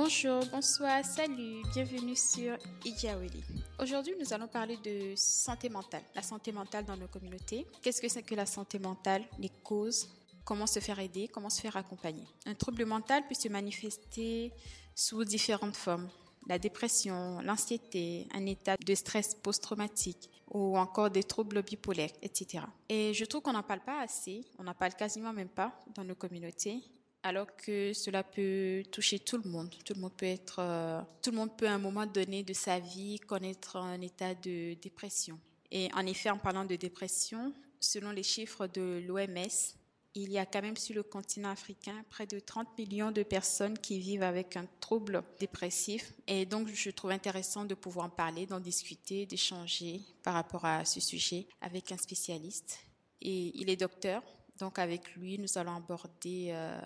Bonjour, bonsoir, salut, bienvenue sur Idiaweli. Aujourd'hui, nous allons parler de santé mentale, la santé mentale dans nos communautés. Qu'est-ce que c'est que la santé mentale, les causes, comment se faire aider, comment se faire accompagner? Un trouble mental peut se manifester sous différentes formes. La dépression, l'anxiété, un état de stress post-traumatique ou encore des troubles bipolaires, etc. Et je trouve qu'on n'en parle pas assez, on n'en parle quasiment même pas dans nos communautés alors que cela peut toucher tout le monde. Tout le monde peut être, euh, tout le monde peut à un moment donné de sa vie connaître un état de dépression. Et en effet, en parlant de dépression, selon les chiffres de l'OMS, il y a quand même sur le continent africain près de 30 millions de personnes qui vivent avec un trouble dépressif. Et donc, je trouve intéressant de pouvoir en parler, d'en discuter, d'échanger par rapport à ce sujet avec un spécialiste. Et il est docteur. Donc, avec lui, nous allons aborder euh,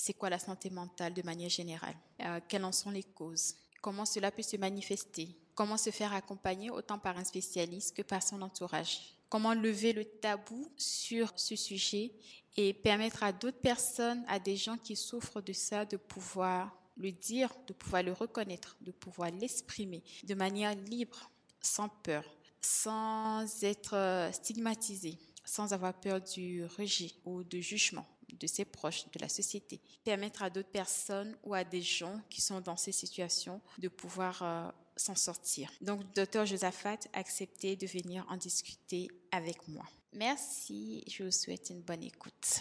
c'est quoi la santé mentale de manière générale? Euh, Quelles en sont les causes? Comment cela peut se manifester? Comment se faire accompagner autant par un spécialiste que par son entourage? Comment lever le tabou sur ce sujet et permettre à d'autres personnes, à des gens qui souffrent de ça, de pouvoir le dire, de pouvoir le reconnaître, de pouvoir l'exprimer de manière libre, sans peur, sans être euh, stigmatisé, sans avoir peur du rejet ou du jugement? De ses proches, de la société. Permettre à d'autres personnes ou à des gens qui sont dans ces situations de pouvoir euh, s'en sortir. Donc, docteur Josaphat a accepté de venir en discuter avec moi. Merci, je vous souhaite une bonne écoute.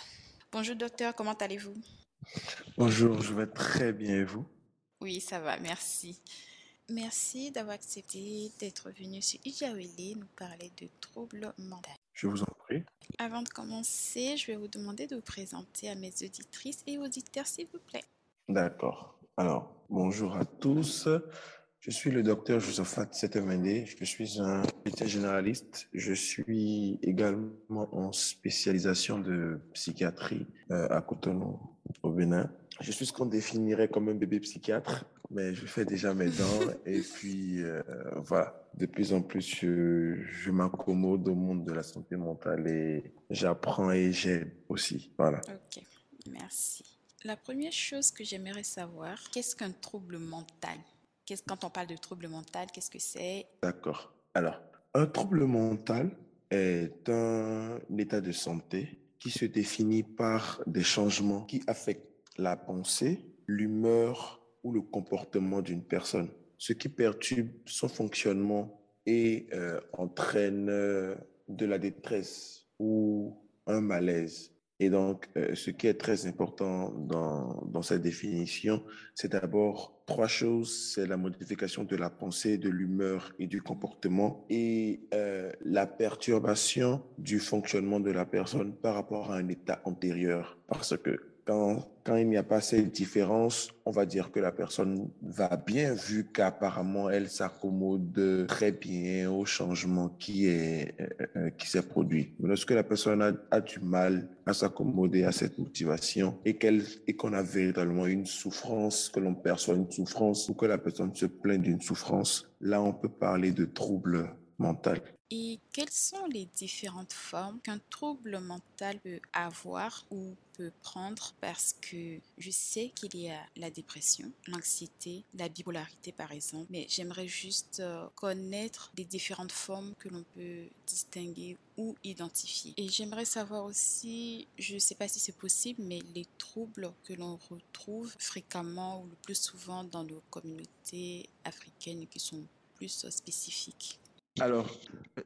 Bonjour docteur, comment allez-vous? Bonjour, je vais très bien et vous? Oui, ça va, merci. Merci d'avoir accepté d'être venu sur Ijaouili nous parler de troubles mentaux. Je vous en prie. Avant de commencer, je vais vous demander de vous présenter à mes auditrices et auditeurs, s'il vous plaît. D'accord. Alors, bonjour à tous. Je suis le docteur Josephat Setemende. Je suis un médecin généraliste. Je suis également en spécialisation de psychiatrie euh, à Cotonou, au Bénin. Je suis ce qu'on définirait comme un bébé psychiatre, mais je fais déjà mes dents et puis euh, voilà. De plus en plus, je, je m'accommode au monde de la santé mentale et j'apprends et j'aide aussi. Voilà. Ok, merci. La première chose que j'aimerais savoir, qu'est-ce qu'un trouble mental? Quand on parle de trouble mental, qu'est-ce que c'est? D'accord. Alors, un trouble mental est un état de santé qui se définit par des changements qui affectent la pensée, l'humeur ou le comportement d'une personne, ce qui perturbe son fonctionnement et euh, entraîne de la détresse ou un malaise. Et donc, euh, ce qui est très important dans, cette définition, c'est d'abord trois choses. C'est la modification de la pensée, de l'humeur et du comportement et euh, la perturbation du fonctionnement de la personne par rapport à un état antérieur. Parce que quand, il n'y a pas cette différence, on va dire que la personne va bien vu qu'apparemment elle s'accommode très bien au changement qui est euh, euh, qui s'est produit. Mais lorsque la personne a, a du mal à s'accommoder à cette motivation et qu'elle et qu'on a véritablement une souffrance, que l'on perçoit une souffrance ou que la personne se plaint d'une souffrance, là on peut parler de trouble Et quelles sont les différentes formes qu'un trouble mental peut avoir ou peut prendre parce que je sais qu'il y a la dépression, l'anxiété, la bipolarité par exemple, mais j'aimerais juste euh, connaître les différentes formes que l'on peut distinguer ou identifier. Et j'aimerais savoir aussi, je ne sais pas si c'est possible, mais les troubles que l'on retrouve fréquemment ou le plus souvent dans nos communautés africaines qui sont plus spécifiques. Alors,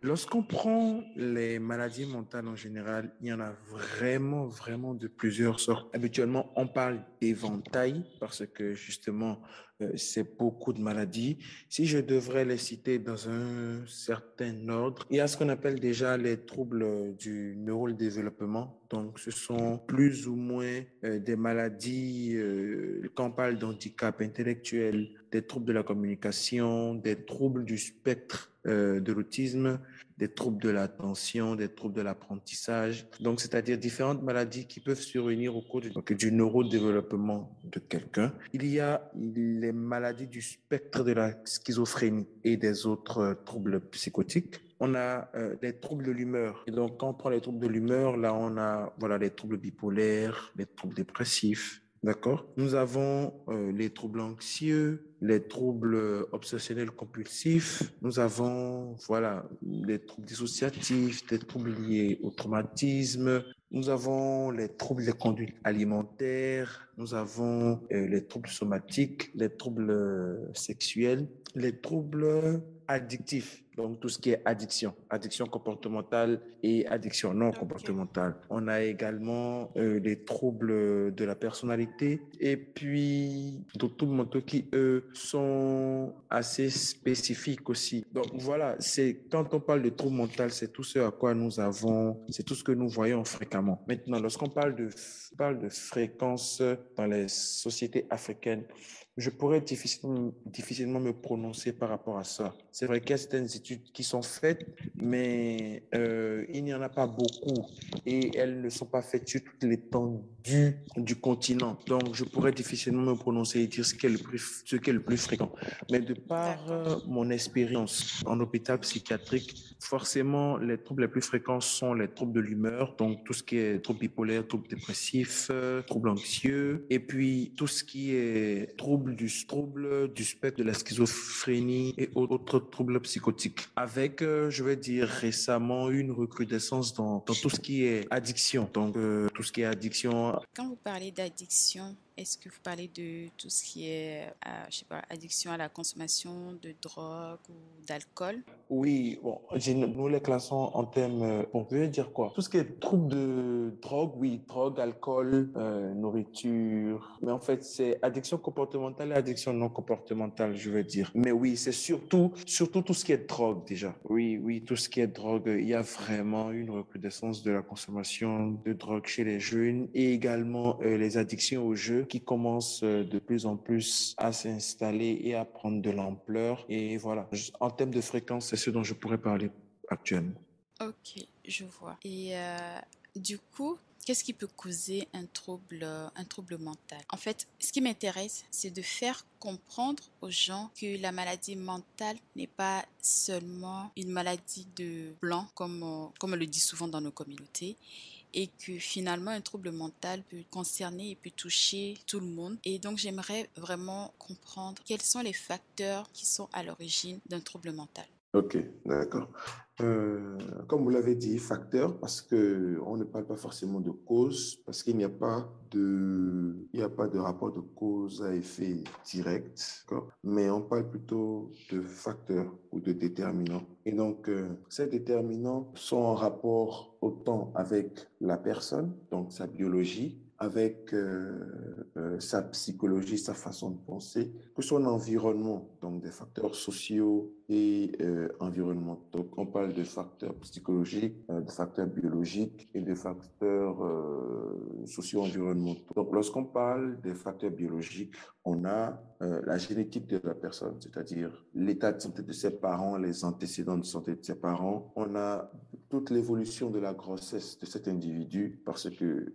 lorsqu'on prend les maladies mentales en général, il y en a vraiment, vraiment de plusieurs sortes. Habituellement, on parle d'éventail parce que justement, euh, c'est beaucoup de maladies. Si je devrais les citer dans un certain ordre, il y a ce qu'on appelle déjà les troubles du neurodéveloppement. Donc, ce sont plus ou moins euh, des maladies, euh, quand on parle d'handicap intellectuel, des troubles de la communication, des troubles du spectre euh, de l'autisme, des troubles de l'attention, des troubles de l'apprentissage. Donc, c'est-à-dire différentes maladies qui peuvent survenir au cours du, du neurodéveloppement de quelqu'un. Il y a les maladies du spectre de la schizophrénie et des autres euh, troubles psychotiques. On a euh, les troubles de l'humeur. Et donc, quand on prend les troubles de l'humeur, là, on a voilà les troubles bipolaires, les troubles dépressifs, D'accord. Nous avons euh, les troubles anxieux, les troubles obsessionnels compulsifs, nous avons voilà, les troubles dissociatifs, des troubles liés au traumatisme, nous avons les troubles des conduites alimentaires, nous avons euh, les troubles somatiques, les troubles euh, sexuels, les troubles addictifs. Donc, tout ce qui est addiction, addiction comportementale et addiction non comportementale. On a également euh, les troubles de la personnalité et puis d'autres mentaux qui, eux, sont assez spécifiques aussi. Donc, voilà, c'est quand on parle de troubles mentaux, c'est tout ce à quoi nous avons, c'est tout ce que nous voyons fréquemment. Maintenant, lorsqu'on parle de, parle de fréquence dans les sociétés africaines, je pourrais difficilement, difficilement me prononcer par rapport à ça. C'est vrai qu'il y a certaines études qui sont faites, mais euh, il n'y en a pas beaucoup et elles ne sont pas faites sur toute l'étendue du continent. Donc, je pourrais difficilement me prononcer et dire ce qui est le plus, ce qui est le plus fréquent. Mais de par euh, mon expérience en hôpital psychiatrique, forcément, les troubles les plus fréquents sont les troubles de l'humeur, donc tout ce qui est troubles bipolaires, troubles dépressifs, euh, troubles anxieux, et puis tout ce qui est troubles du trouble du spectre de la schizophrénie et autres troubles psychotiques. Avec, euh, je vais dire récemment, une recrudescence dans, tout ce qui est addiction. Donc, euh, tout ce qui est addiction. Quand vous parlez d'addiction, est-ce que vous parlez de tout ce qui est, euh, je sais pas, addiction à la consommation de drogue ou d'alcool? Oui, bon, nous les classons en termes, euh, on peut dire quoi? Tout ce qui est trouble de drogue, oui, drogue, alcool, euh, nourriture. Mais en fait, c'est addiction comportementale et addiction non comportementale, je veux dire. Mais oui, c'est surtout, surtout tout ce qui est drogue déjà. Oui, oui, tout ce qui est drogue, il y a vraiment une recrudescence de la consommation de drogue chez les jeunes et également les addictions aux jeux qui commence euh, de plus en plus à s'installer et à prendre de l'ampleur. Et voilà, en termes de fréquence, c'est ce dont je pourrais parler actuellement. Ok, je vois. Et euh, du coup, qu'est-ce qui peut causer un trouble, euh, un trouble mental? En fait, ce qui m'intéresse, c'est de faire comprendre aux gens que la maladie mentale n'est pas seulement une maladie de blanc, comme, comme on le dit souvent dans nos communautés, et que finalement un trouble mental peut concerner et peut toucher tout le monde. Et donc j'aimerais vraiment comprendre quels sont les facteurs qui sont à l'origine d'un trouble mental. Ok, d'accord. Euh, comme vous l'avez dit, facteur, parce que on ne parle pas forcément de cause, parce qu'il n'y a pas de, il n'y a pas de rapport de cause à effet direct, mais on parle plutôt de facteurs ou de déterminants. Et donc, euh, ces déterminants sont en rapport autant avec la personne, donc sa biologie, avec euh, euh, sa psychologie, sa façon de penser, que son environnement, donc des facteurs sociaux et euh, environnementaux. Donc, on parle de facteurs psychologiques, de facteurs biologiques et de facteurs socio-environnementaux. Donc, lorsqu'on parle des facteurs biologiques, on a la génétique de la personne, c'est-à-dire l'état de santé de ses parents, les antécédents de santé de ses parents. On a toute l'évolution de la grossesse de cet individu parce que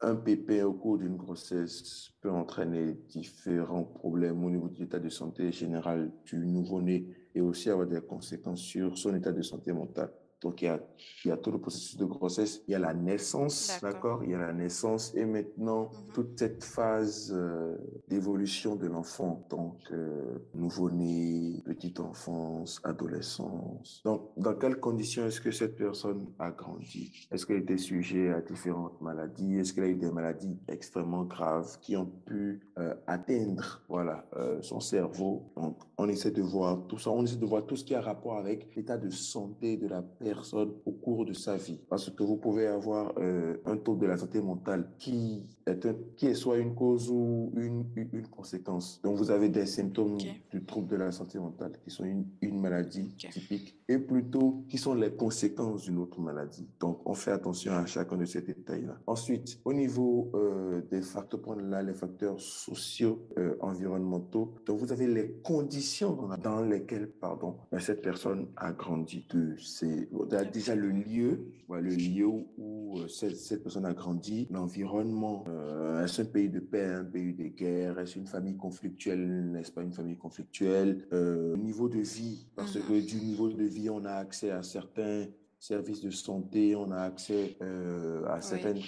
un pépin au cours d'une grossesse peut entraîner différents problèmes au niveau de l'état de santé général du nouveau-né et aussi avoir des conséquences sur son état de santé mentale. Donc, il y, a, il y a tout le processus de grossesse, il y a la naissance, d'accord. Il y a la naissance et maintenant mhm. toute cette phase euh, d'évolution de l'enfant, donc euh, nouveau-né, petite enfance, adolescence. Donc, dans quelles conditions est-ce que cette personne a grandi? Est-ce qu'elle était sujet à différentes maladies? Est-ce qu'elle a eu des maladies extrêmement graves qui ont pu euh, atteindre voilà, son cerveau? Donc, on essaie de voir tout ça, on essaie de voir tout ce qui a rapport avec l'état de santé de la personne personne au cours de sa vie. Parce que vous pouvez avoir euh, un taux de la santé mentale qui est, un, qui est soit une cause ou une, une, conséquence. Donc, vous avez des symptômes du trouble de la santé mentale qui sont une, une maladie typique et plutôt qui sont les conséquences d'une autre maladie. Donc, on fait attention à chacun de ces détails-là. Ensuite, au niveau euh, des facteurs, là, les facteurs sociaux, euh, environnementaux, donc vous avez les conditions dans, lesquelles pardon, cette personne a grandi. De ses, déjà le lieu, le lieu où euh, cette, personne a grandi, l'environnement. Euh, est-ce un pays de paix, un pays de guerre Est-ce une famille conflictuelle N'est-ce pas une famille conflictuelle euh, Niveau de vie, parce que du niveau de vie, on a accès à certains services de santé, on a accès euh, à, certaines,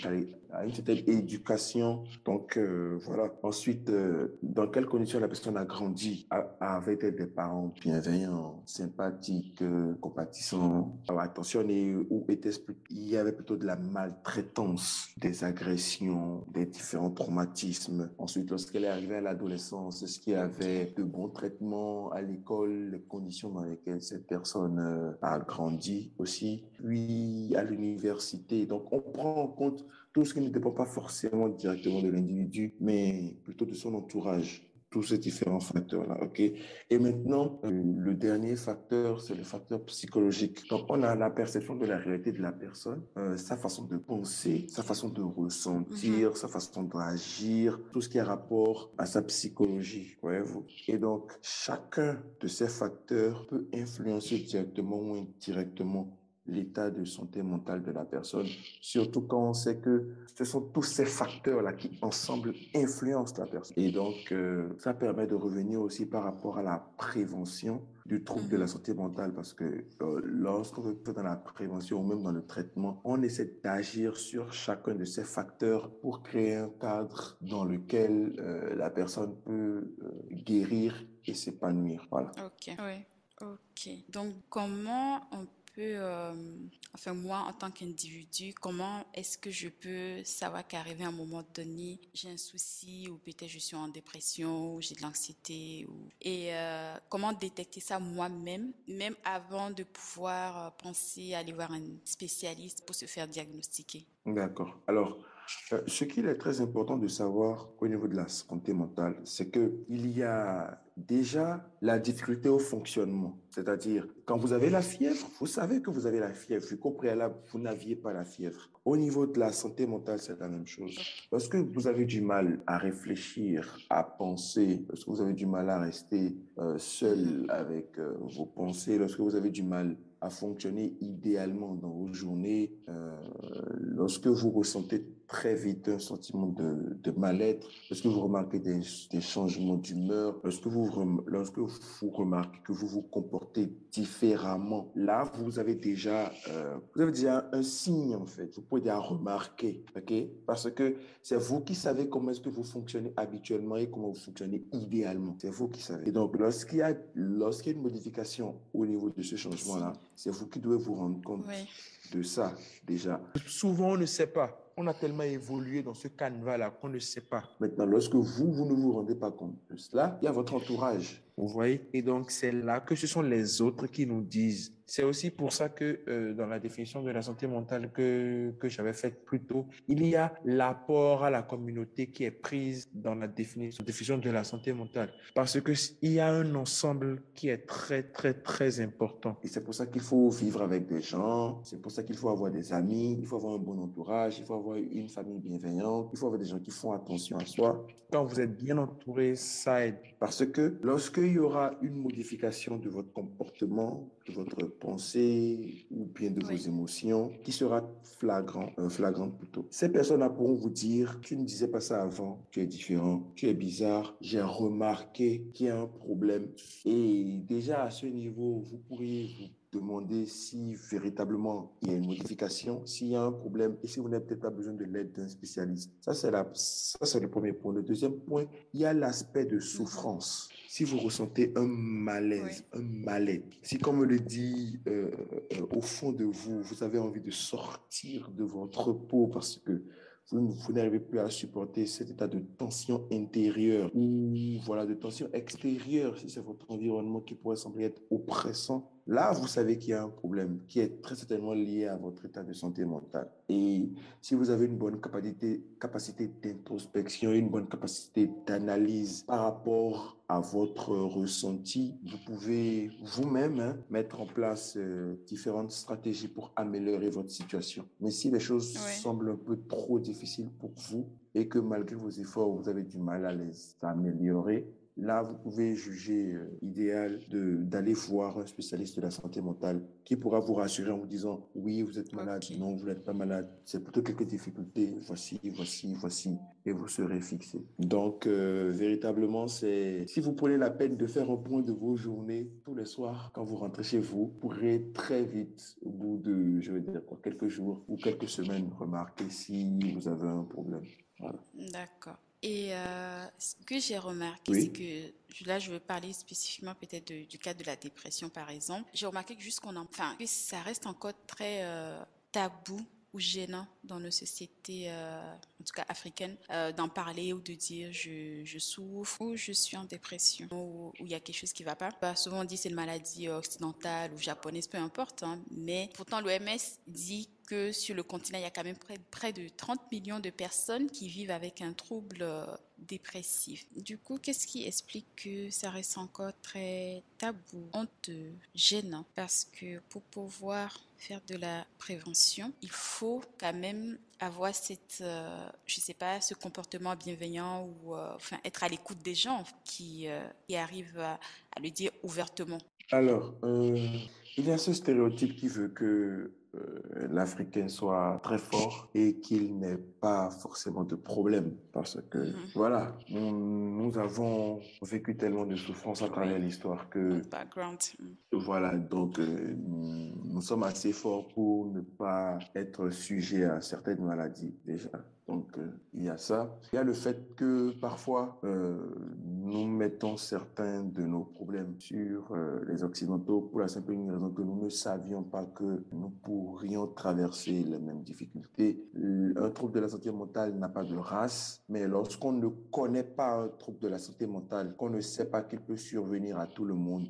à une certaine éducation. Donc, euh, voilà. Ensuite, euh, dans quelles conditions la personne a grandi? Avec des parents bienveillants, sympathiques, compatissants, attentionnés, ou était il y avait plutôt de la maltraitance, des agressions, des différents traumatismes? Ensuite, lorsqu'elle est arrivée à l'adolescence, est-ce qu'il y avait de bons traitements à l'école, les conditions dans lesquelles cette personne a grandi aussi, puis à l'université. Donc, on prend en compte tout ce qui ne dépend pas forcément directement de l'individu, mais plutôt de son entourage tous ces différents facteurs-là. OK? Et maintenant, euh, le dernier facteur, c'est le facteur psychologique. Donc, on a la perception de la réalité de la personne, euh, sa façon de penser, sa façon de ressentir, mhm. sa façon d'agir, tout ce qui a rapport à sa psychologie, voyez-vous? Et donc, chacun de ces facteurs peut influencer directement ou indirectement l'état de santé mentale de la personne, surtout quand on sait que ce sont tous ces facteurs-là qui ensemble influencent la personne. Et donc, euh, ça permet de revenir aussi par rapport à la prévention du trouble de la mhm. santé mentale, parce que euh, lorsqu'on veut dans la prévention ou même dans le traitement, on essaie d'agir sur chacun de ces facteurs pour créer un cadre dans lequel euh, la personne peut guérir et s'épanouir. Voilà. Ok, oui. Ok. Donc, comment on euh, enfin moi en tant qu'individu, comment est-ce que je peux savoir qu'arrivé à un moment donné, j'ai un souci ou peut-être je suis en dépression ou j'ai de l'anxiété ou... et euh, comment détecter ça moi-même, même avant de pouvoir euh, penser à aller voir un spécialiste pour se faire diagnostiquer? D'accord. Alors, ce qu'il est très important de savoir au niveau de la santé mentale, c'est qu'il y a déjà la difficulté au fonctionnement. C'est-à-dire, quand vous avez la fièvre, vous savez que vous avez la fièvre, vu qu'au préalable, vous n'aviez pas la fièvre. Au niveau de la santé mentale, c'est la même chose. Lorsque vous avez du mal à réfléchir, à penser, lorsque vous avez du mal à rester euh, seul avec euh, vos pensées, lorsque vous avez du mal à fonctionner idéalement dans vos journées, euh, lorsque vous ressentez très vite un sentiment de, de mal-être, lorsque vous remarquez des, des changements d'humeur, lorsque vous, lorsque vous remarquez que vous vous comportez différemment, là, vous avez déjà, euh, vous avez déjà un signe, en fait. Vous pouvez déjà remarquer, OK? Parce que c'est vous qui savez comment est-ce que vous fonctionnez habituellement et comment vous fonctionnez idéalement. C'est vous qui savez. Et donc, lorsqu'il y a, lorsqu'il y a une modification au niveau de ce changement-là, c'est vous qui devez vous rendre compte de ça, déjà. Souvent, on ne sait pas on a tellement évolué dans ce canevas-là qu'on ne sait pas. Maintenant, lorsque vous, vous ne vous rendez pas compte de cela, il y a votre entourage. Vous voyez? Et donc, c'est là que ce sont les autres qui nous disent c'est aussi pour ça que euh, dans la définition de la santé mentale que, que j'avais faite plus tôt, il y a l'apport à la communauté qui est prise dans la définition, définition de la santé mentale. Parce qu'il y a un ensemble qui est très, très, très important. Et c'est pour ça qu'il faut vivre avec des gens, c'est pour ça qu'il faut avoir des amis, il faut avoir un bon entourage, il faut avoir une famille bienveillante, il faut avoir des gens qui font attention à soi. Quand vous êtes bien entouré, ça aide. Parce que lorsqu'il y aura une modification de votre comportement, de votre pensée ou bien de vos émotions qui sera flagrant, euh, flagrante plutôt. Ces personnes-là pourront vous dire, tu ne disais pas ça avant, tu es différent, tu es bizarre, j'ai remarqué qu'il y a un problème. Et déjà à ce niveau, vous pourriez vous demander si véritablement il y a une modification, s'il y a un problème et si vous n'avez peut-être pas besoin de l'aide d'un spécialiste. Ça, c'est la, ça, c'est le premier point. Le deuxième point, il y a l'aspect de souffrance. Si vous ressentez un malaise, un mal-être, si comme le dit euh, euh, au fond de vous, vous avez envie de sortir de votre peau parce que vous, vous n'arrivez plus à supporter cet état de tension intérieure ou voilà de tension extérieure si c'est votre environnement qui pourrait sembler être oppressant Là, vous savez qu'il y a un problème qui est très certainement lié à votre état de santé mentale. Et si vous avez une bonne capacité, capacité d'introspection, une bonne capacité d'analyse par rapport à votre ressenti, vous pouvez vous-même hein, mettre en place euh, différentes stratégies pour améliorer votre situation. Mais si les choses semblent un peu trop difficiles pour vous et que malgré vos efforts, vous avez du mal à les améliorer, là, vous pouvez juger euh, idéal d'aller voir un spécialiste de la santé mentale qui pourra vous rassurer en vous disant oui, vous êtes malade, non, vous n'êtes pas malade, c'est plutôt quelques difficultés, voici, voici, voici, et vous serez fixé. Donc, euh, véritablement, c'est si vous prenez la peine de faire un point de vos journées tous les soirs quand vous rentrez chez vous, vous pourrez très vite, au bout de, je veux dire quoi, quelques jours ou quelques semaines, remarquer si vous avez un problème. D'accord. Et euh, ce que j'ai remarqué, c'est que là, je veux parler spécifiquement peut-être du cas de la dépression, par exemple. J'ai remarqué que jusqu'on enfin, que ça reste encore très euh, tabou ou gênant dans nos sociétés, euh, en tout cas africaines, euh, d'en parler ou de dire je, je, souffre ou je suis en dépression ou il y a quelque chose qui va pas. Bah, souvent on dit c'est une maladie occidentale ou japonaise, peu importe, hein, mais pourtant l'OMS dit sur le continent, il y a quand même près, près de 30 millions de personnes qui vivent avec un trouble euh, dépressif. Du coup, qu'est-ce qui explique que ça reste encore très tabou, honteux, gênant? Parce que pour pouvoir faire de la prévention, il faut quand même avoir cette, euh, je sais pas, ce comportement bienveillant ou euh, enfin être à l'écoute des gens qui, qui arrivent à, le dire ouvertement. Alors, il y a ce stéréotype qui veut que euh, l'Africain soit très fort et qu'il n'ait pas forcément de problème. Parce que, mhm. voilà, nous, avons vécu tellement de souffrances à travers l'histoire que... Background. Voilà, donc euh, nous sommes assez forts pour ne pas être sujet à certaines maladies déjà. Donc, euh, il y a ça. Il y a le fait que parfois, euh, nous mettons certains de nos problèmes sur euh, les Occidentaux pour la simple raison que nous ne savions pas que nous pourrions traverser les mêmes difficultés. Un trouble de la santé mentale n'a pas de race, mais lorsqu'on ne connaît pas un trouble de la santé mentale, qu'on ne sait pas qu'il peut survenir à tout le monde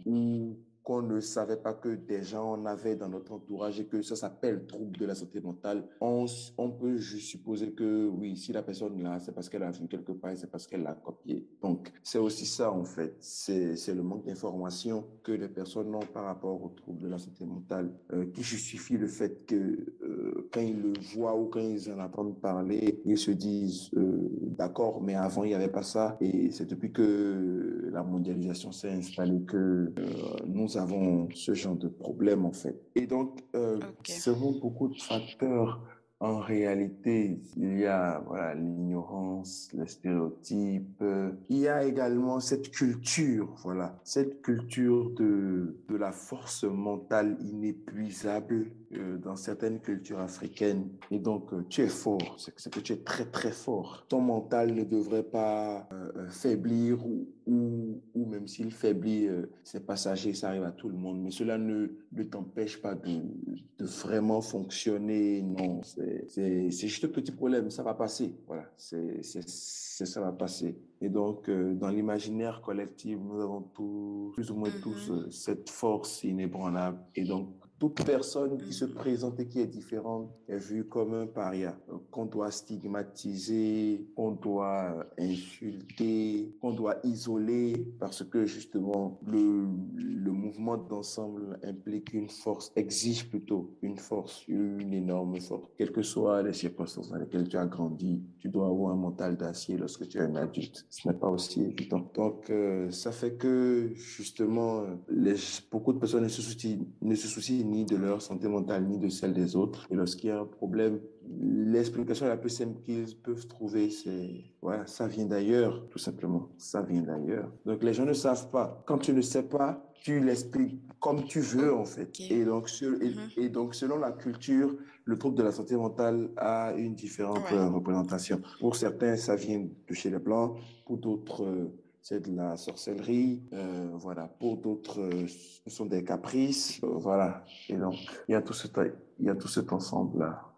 qu'on ne savait pas que des gens en avaient dans notre entourage et que ça s'appelle trouble de la santé mentale, on, peut juste supposer que oui, si la personne là, c'est parce qu'elle a vu quelque part, c'est parce qu'elle l'a copié. Donc, c'est aussi ça en fait. C'est le manque d'information que les personnes ont par rapport au trouble de la santé mentale euh, qui justifie le fait que euh, quand ils le voient ou quand ils en entendent parler, ils se disent euh, d'accord, mais avant il n'y avait pas ça. Et c'est depuis que la mondialisation s'est installée que nous avons ce genre de problème en fait. Et donc, euh, selon beaucoup de facteurs, en réalité, il y a voilà l'ignorance, les stéréotypes. Il y a également cette culture, voilà, cette culture de de la force mentale inépuisable euh, dans certaines cultures africaines. Et donc, euh, tu es fort, c'est que tu es très très fort. Ton mental ne devrait pas euh, faiblir ou, ou, ou, même s'il faiblit, c'est passager, ça arrive à tout le monde. Mais cela ne, ne t'empêche pas de, de vraiment fonctionner. Non, c'est juste un petit problème, ça va passer. Voilà, c'est ça va passer. Et donc, euh, dans l'imaginaire collectif, nous avons tous, plus ou moins tous, mm-hmm. euh, cette force inébranlable. Et donc, toute personne qui se présente et qui est différente est vue comme un paria, qu'on doit stigmatiser, qu'on doit insulter, qu'on doit isoler, parce que justement, le, mouvement d'ensemble implique une force, exige plutôt une force, une énorme force. Quelles que soient les circonstances dans lesquelles tu as grandi, tu dois avoir un mental d'acier lorsque tu es un adulte. Ce n'est pas aussi évident. Donc, euh, ça fait que justement, beaucoup de personnes ne se soucient, ne se soucient ni de leur santé mentale, ni de celle des autres. Et lorsqu'il y a un problème, l'explication la plus simple qu'ils peuvent trouver, c'est, voilà, ça vient d'ailleurs, tout simplement. Ça vient d'ailleurs. Donc, les gens ne savent pas. Quand tu ne sais pas, tu l'expliques comme tu veux, en fait. Et, donc, mm-hmm. et, donc, selon la culture, le trouble de la santé mentale a une différente représentation. Pour certains, ça vient de chez les Blancs. Pour d'autres, c'est de la sorcellerie, euh, voilà. Pour d'autres, euh, ce sont des caprices, euh, voilà. Et donc, il y a tout ce, il y a tout cet ensemble-là.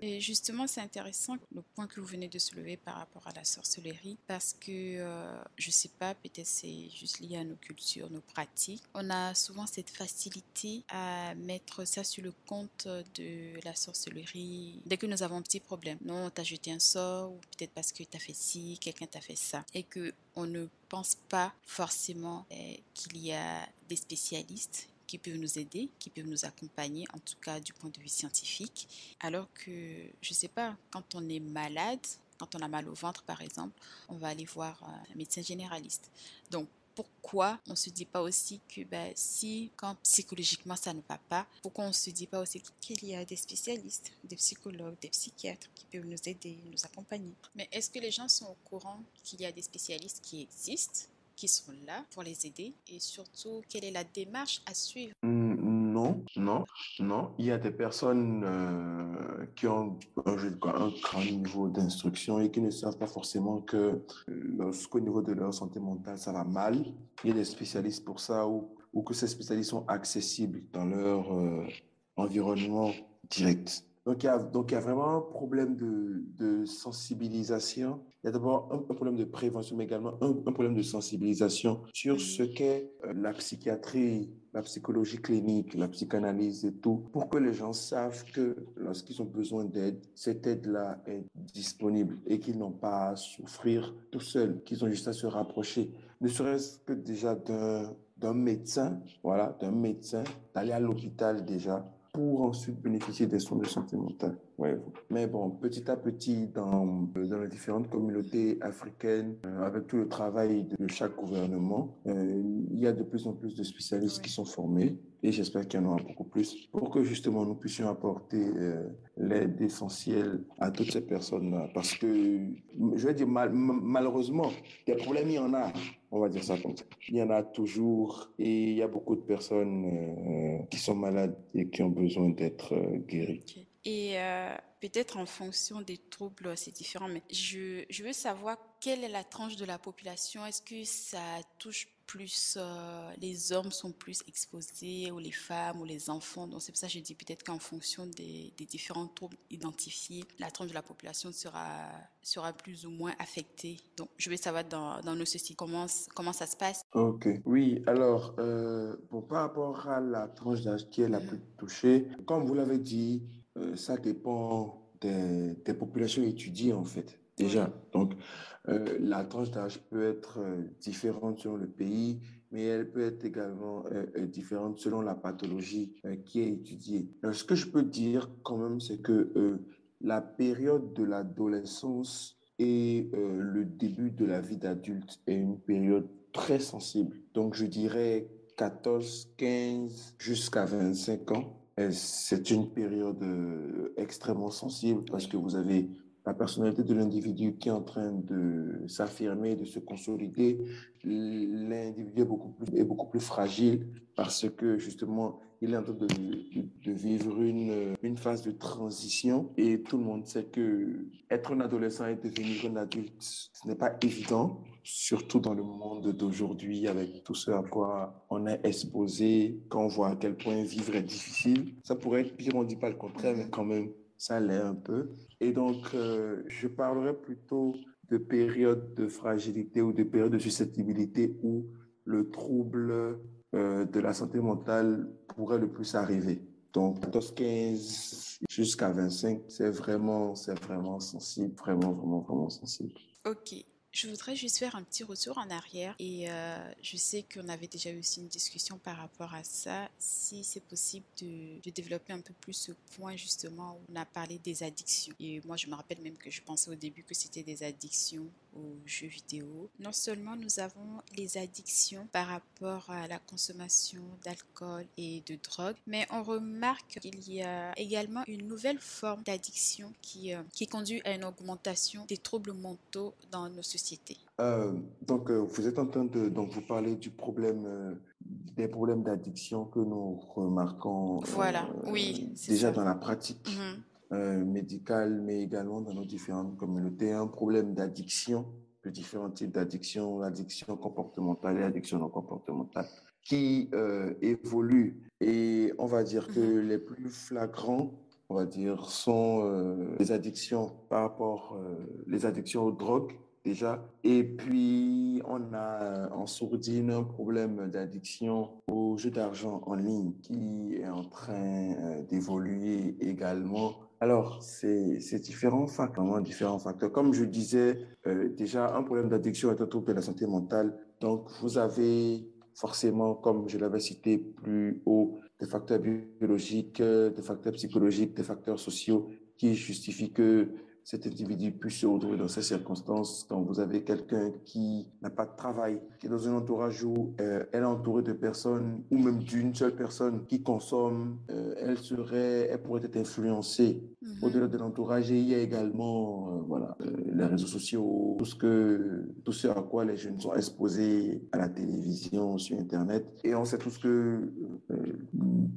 Et justement, c'est intéressant le point que vous venez de soulever par rapport à la sorcellerie, parce que euh, je sais pas, peut-être c'est juste lié à nos cultures, nos pratiques. On a souvent cette facilité à mettre ça sur le compte de la sorcellerie dès que nous avons un petit problème. Non, t'as jeté un sort, ou peut-être parce que tu as fait ci, quelqu'un t'a fait ça, et que on ne pense pas forcément eh, qu'il y a des spécialistes qui peuvent nous aider, qui peuvent nous accompagner, en tout cas du point de vue scientifique. Alors que, je ne sais pas, quand on est malade, quand on a mal au ventre, par exemple, on va aller voir un médecin généraliste. Donc, pourquoi on ne se dit pas aussi que ben, si, quand psychologiquement ça ne va pas, pourquoi on ne se dit pas aussi qu'il y a des spécialistes, des psychologues, des psychiatres qui peuvent nous aider, nous accompagner? Mais est-ce que les gens sont au courant qu'il y a des spécialistes qui existent, qui sont là pour les aider et surtout quelle est la démarche à suivre? Non, non, non. Il y a des personnes euh, qui ont un, grand niveau d'instruction et qui ne savent pas forcément que lorsqu'au niveau de leur santé mentale, ça va mal, il y a des spécialistes pour ça ou, ou que ces spécialistes sont accessibles dans leur euh, environnement direct. Donc il, y a, donc, il y a vraiment un problème de, sensibilisation. Il y a d'abord un, problème de prévention, mais également un, problème de sensibilisation sur ce qu'est euh, la psychiatrie, la psychologie clinique, la psychanalyse et tout, pour que les gens savent que lorsqu'ils ont besoin d'aide, cette aide-là est disponible et qu'ils n'ont pas à souffrir tout seuls, qu'ils ont juste à se rapprocher, ne serait-ce que déjà médecin, voilà, d'un médecin, d'aller à l'hôpital déjà pour ensuite bénéficier des soins de santé mentale. Ouais. Mais bon, petit à petit, dans, dans les différentes communautés africaines, euh, avec tout le travail de chaque gouvernement, euh, il y a de plus en plus de spécialistes ouais. qui sont formés et j'espère qu'il y en aura beaucoup plus pour que justement nous puissions apporter euh, l'aide essentielle à toutes ces personnes-là. Parce que, je vais dire mal, malheureusement, des problèmes, il y en a. On va dire ça comme ça. Il y en a toujours et il y a beaucoup de personnes euh, qui sont malades et qui ont besoin d'être euh, guéries. Okay. Et euh, peut-être en fonction des troubles, c'est différent, mais je, je, veux savoir quelle est la tranche de la population. Est-ce que ça touche plus, euh, les hommes sont plus exposés, ou les femmes, ou les enfants? Donc c'est pour ça que je dis peut-être qu'en fonction des, des, différents troubles identifiés, la tranche de la population sera, sera plus ou moins affectée. Donc je veux savoir dans, dans nos sociétés comment, comment ça se passe. Ok, oui, alors, euh, bon, par rapport à la tranche d'âge qui est la plus touchée, comme vous l'avez dit, euh, ça dépend des, des, populations étudiées en fait, déjà. Donc, euh, la tranche d'âge peut être euh, différente selon le pays, mais elle peut être également différente selon la pathologie qui est étudiée. Alors, ce que je peux dire quand même, c'est que la période de l'adolescence et le début de la vie d'adulte est une période très sensible. Donc, je dirais 14, 15 jusqu'à 25 ans c'est une période extrêmement sensible parce que vous avez la personnalité de l'individu qui est en train de s'affirmer, de se consolider. L'individu est beaucoup plus, est beaucoup plus fragile parce que justement, il est en train de, de, de, vivre une, une phase de transition. Et tout le monde sait que être un adolescent et devenir un adulte, ce n'est pas évident, surtout dans le monde d'aujourd'hui avec tout ce à quoi on est exposé, quand on voit à quel point vivre est difficile. Ça pourrait être pire, on ne dit pas le contraire, mais quand même, ça l'est un peu. Et donc, euh, je parlerai plutôt de périodes de fragilité ou de périodes de susceptibilité où le trouble euh, de la santé mentale pourrait le plus arriver. Donc, 14-15 jusqu'à 25, c'est vraiment, c'est vraiment sensible, vraiment, vraiment, vraiment sensible. Ok. Je voudrais juste faire un petit retour en arrière et euh, je sais qu'on avait déjà eu aussi une discussion par rapport à ça. Si c'est possible de, de, développer un peu plus ce point justement où on a parlé des addictions. Et moi, je me rappelle même que je pensais au début que c'était des addictions aux jeux vidéo. Non seulement nous avons les addictions par rapport à la consommation d'alcool et de drogue, mais on remarque qu'il y a également une nouvelle forme d'addiction qui, euh, qui conduit à une augmentation des troubles mentaux dans nos sociétés. Euh, donc, euh, vous êtes en train de donc vous parler du problème, des problèmes d'addiction que nous remarquons. Voilà, oui. Déjà ça. dans la pratique. Mm -hmm euh, médicale, mais également dans nos différentes communautés, un problème d'addiction, de différents types d'addiction, l'addiction comportementale et l'addiction non comportementale, qui euh, évoluent. Et on va dire que -hmm. les plus flagrants, on va dire, sont euh, les addictions par rapport, les addictions aux drogues, déjà. Et puis, on a en sourdine un problème d'addiction aux jeux d'argent en ligne qui est en train d'évoluer également alors, c'est différents facteurs. Comme je disais, euh, déjà, un problème d'addiction est un trouble de la santé mentale. Donc, vous avez forcément, comme je l'avais cité plus haut, des facteurs biologiques, des facteurs psychologiques, des facteurs sociaux qui justifient que cet individu puisse se retrouver dans ces circonstances quand vous avez quelqu'un qui n'a pas de travail, qui est dans un entourage où euh, elle est entourée de personnes ou même d'une seule personne qui consomme, euh, elle serait, elle pourrait être influencée. Mhm. Au-delà de l'entourage, il y a également euh, voilà, les réseaux sociaux, tout ce, que, tout ce à quoi les jeunes sont exposés à la télévision, sur Internet. Et on sait tous que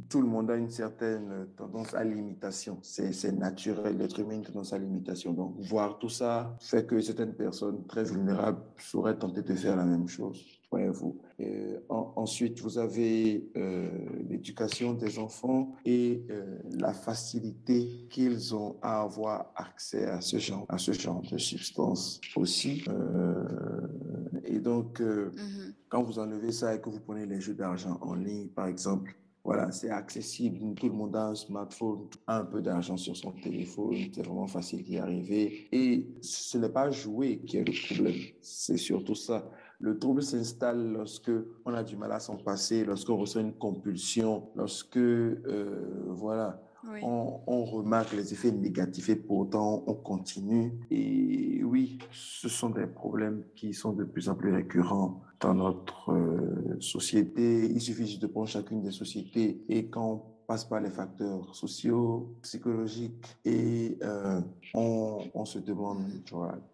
tout le monde a une certaine tendance à l'imitation. C'est naturel, l'être humain a une tendance à l'imitation. Donc, voir tout ça fait que certaines personnes très vulnérables seraient tentées de faire la même chose. Voyez-vous. Euh, en- ensuite, vous avez euh, l'éducation des enfants et euh, la facilité qu'ils ont à avoir accès à ce genre, à ce genre de substances aussi. Euh, et donc, euh, Mhm. quand vous enlevez ça et que vous prenez les jeux d'argent en ligne, par exemple, voilà, c'est accessible. Tout le monde a un smartphone, un peu d'argent sur son téléphone. C'est vraiment facile d'y arriver. Et ce n'est pas jouer qui est le problème. C'est surtout ça. Le trouble s'installe lorsque on a du mal à s'en passer, lorsqu'on ressent une compulsion, lorsque, euh, voilà, On, remarque les effets négatifs et pourtant on continue. Et oui, ce sont des problèmes qui sont de plus en plus récurrents dans notre euh, société. Il suffit juste de prendre chacune des sociétés et quand on passe par les facteurs sociaux, psychologiques et euh, on, on se demande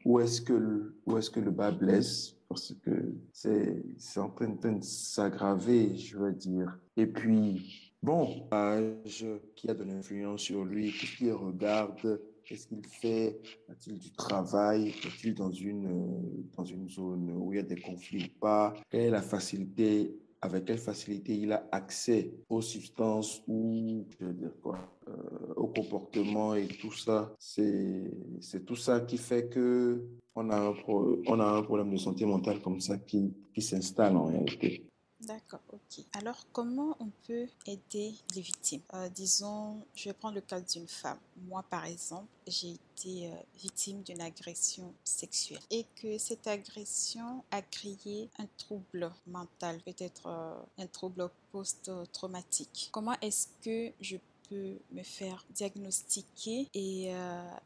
où est-ce que, le- où est-ce que le bas blesse? Parce que c'est c'est en train de s'aggraver, je veux dire. Et puis, bon, âge qui a de l'influence sur lui, qu'est-ce qu'il regarde, qu'est-ce qu'il fait, a-t-il du travail, est-il dans une, dans une zone où il y a des conflits ou pas, quelle est la facilité, avec quelle facilité il a accès aux substances ou, je veux dire quoi, euh, au comportement et tout ça? C'est c'est tout ça qui fait que on a un, on a un problème de santé mentale comme ça qui, qui s'installe en réalité. D'accord, ok. Alors, comment on peut aider les victimes? Euh, Disons, je vais prendre le cas d'une femme. Moi, par exemple, j'ai été euh, victime d'une agression sexuelle et que cette agression a créé un trouble mental, peut-être euh, un trouble post-traumatique. Comment est-ce que je peux me faire diagnostiquer et,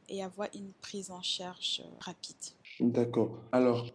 et avoir une prise en charge rapide? D'accord. Alors,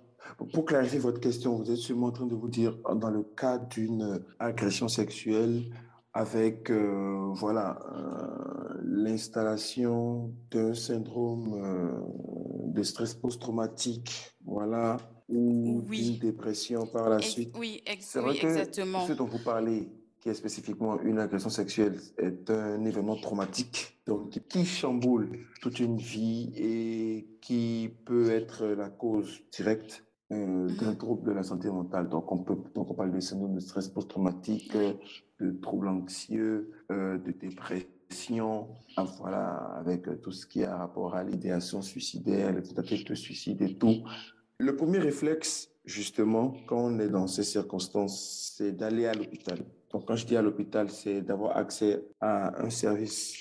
pour clarifier votre question, vous êtes sûrement en train de vous dire, dans le cas d'une agression sexuelle, avec euh, voilà euh, l'installation d'un syndrome euh, de stress post-traumatique, voilà, ou Oui. d'une dépression par la suite. Oui, ex- oui, vrai que exactement. ce dont vous parlez, qui est spécifiquement une agression sexuelle, est un événement traumatique, donc qui chamboule toute une vie et qui peut être la cause directe euh, d'un Mhm. trouble de la santé mentale. Donc on peut, donc on parle de syndrome de stress post-traumatique, euh, de troubles anxieux, euh, de dépression, ah, voilà, avec euh, tout ce qui a rapport à l'idéation suicidaire, les tentatives de suicide et tout. Le premier réflexe, justement, quand on est dans ces circonstances, c'est d'aller à l'hôpital. Donc, quand je dis à l'hôpital, c'est d'avoir accès à un service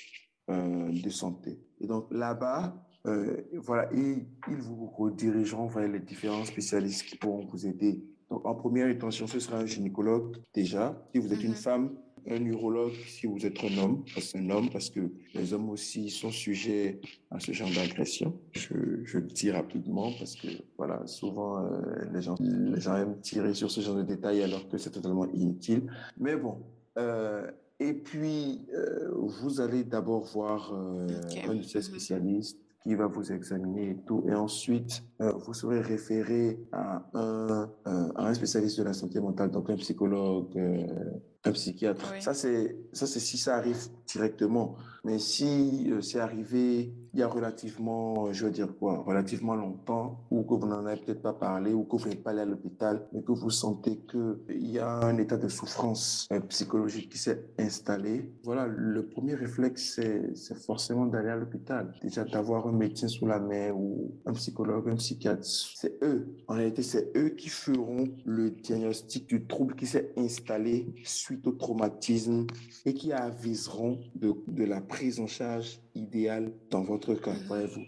euh, de santé. Et donc, là-bas, euh, voilà, ils, ils vous redirigeront vers les différents spécialistes qui pourront vous aider. Donc, en première intention, ce sera un gynécologue, déjà. Si vous êtes une Mhm. femme, un urologue si vous êtes un homme, parce que un homme, parce que les hommes aussi sont sujets à ce genre d'agression. Je, je le dis rapidement parce que voilà, souvent euh, les, gens, les gens aiment tirer sur ce genre de détails alors que c'est totalement inutile. Mais bon. euh, et puis, euh, vous allez d'abord voir un de ces Mhm. spécialistes qui va vous examiner et tout. Et ensuite, euh, vous serez référé à un, euh, à un spécialiste de la santé mentale, donc un psychologue, euh, un psychiatre. Oui. Ça, c'est ça, c'est si ça arrive directement. Mais si euh, c'est arrivé il y a relativement, euh, je veux dire quoi, relativement longtemps, ou que vous n'en avez peut-être pas parlé, ou que vous n'êtes pas allé à l'hôpital, mais que vous sentez qu'il y a un état de souffrance euh, psychologique qui s'est installé, voilà, le premier réflexe, c'est c'est forcément d'aller à l'hôpital. Déjà d'avoir un médecin sous la main ou un psychologue, un psychiatre. C'est eux. En réalité, c'est eux qui feront le diagnostic du trouble qui s'est installé suite au traumatisme et qui aviseront de, de la prise en charge idéale dans votre cas.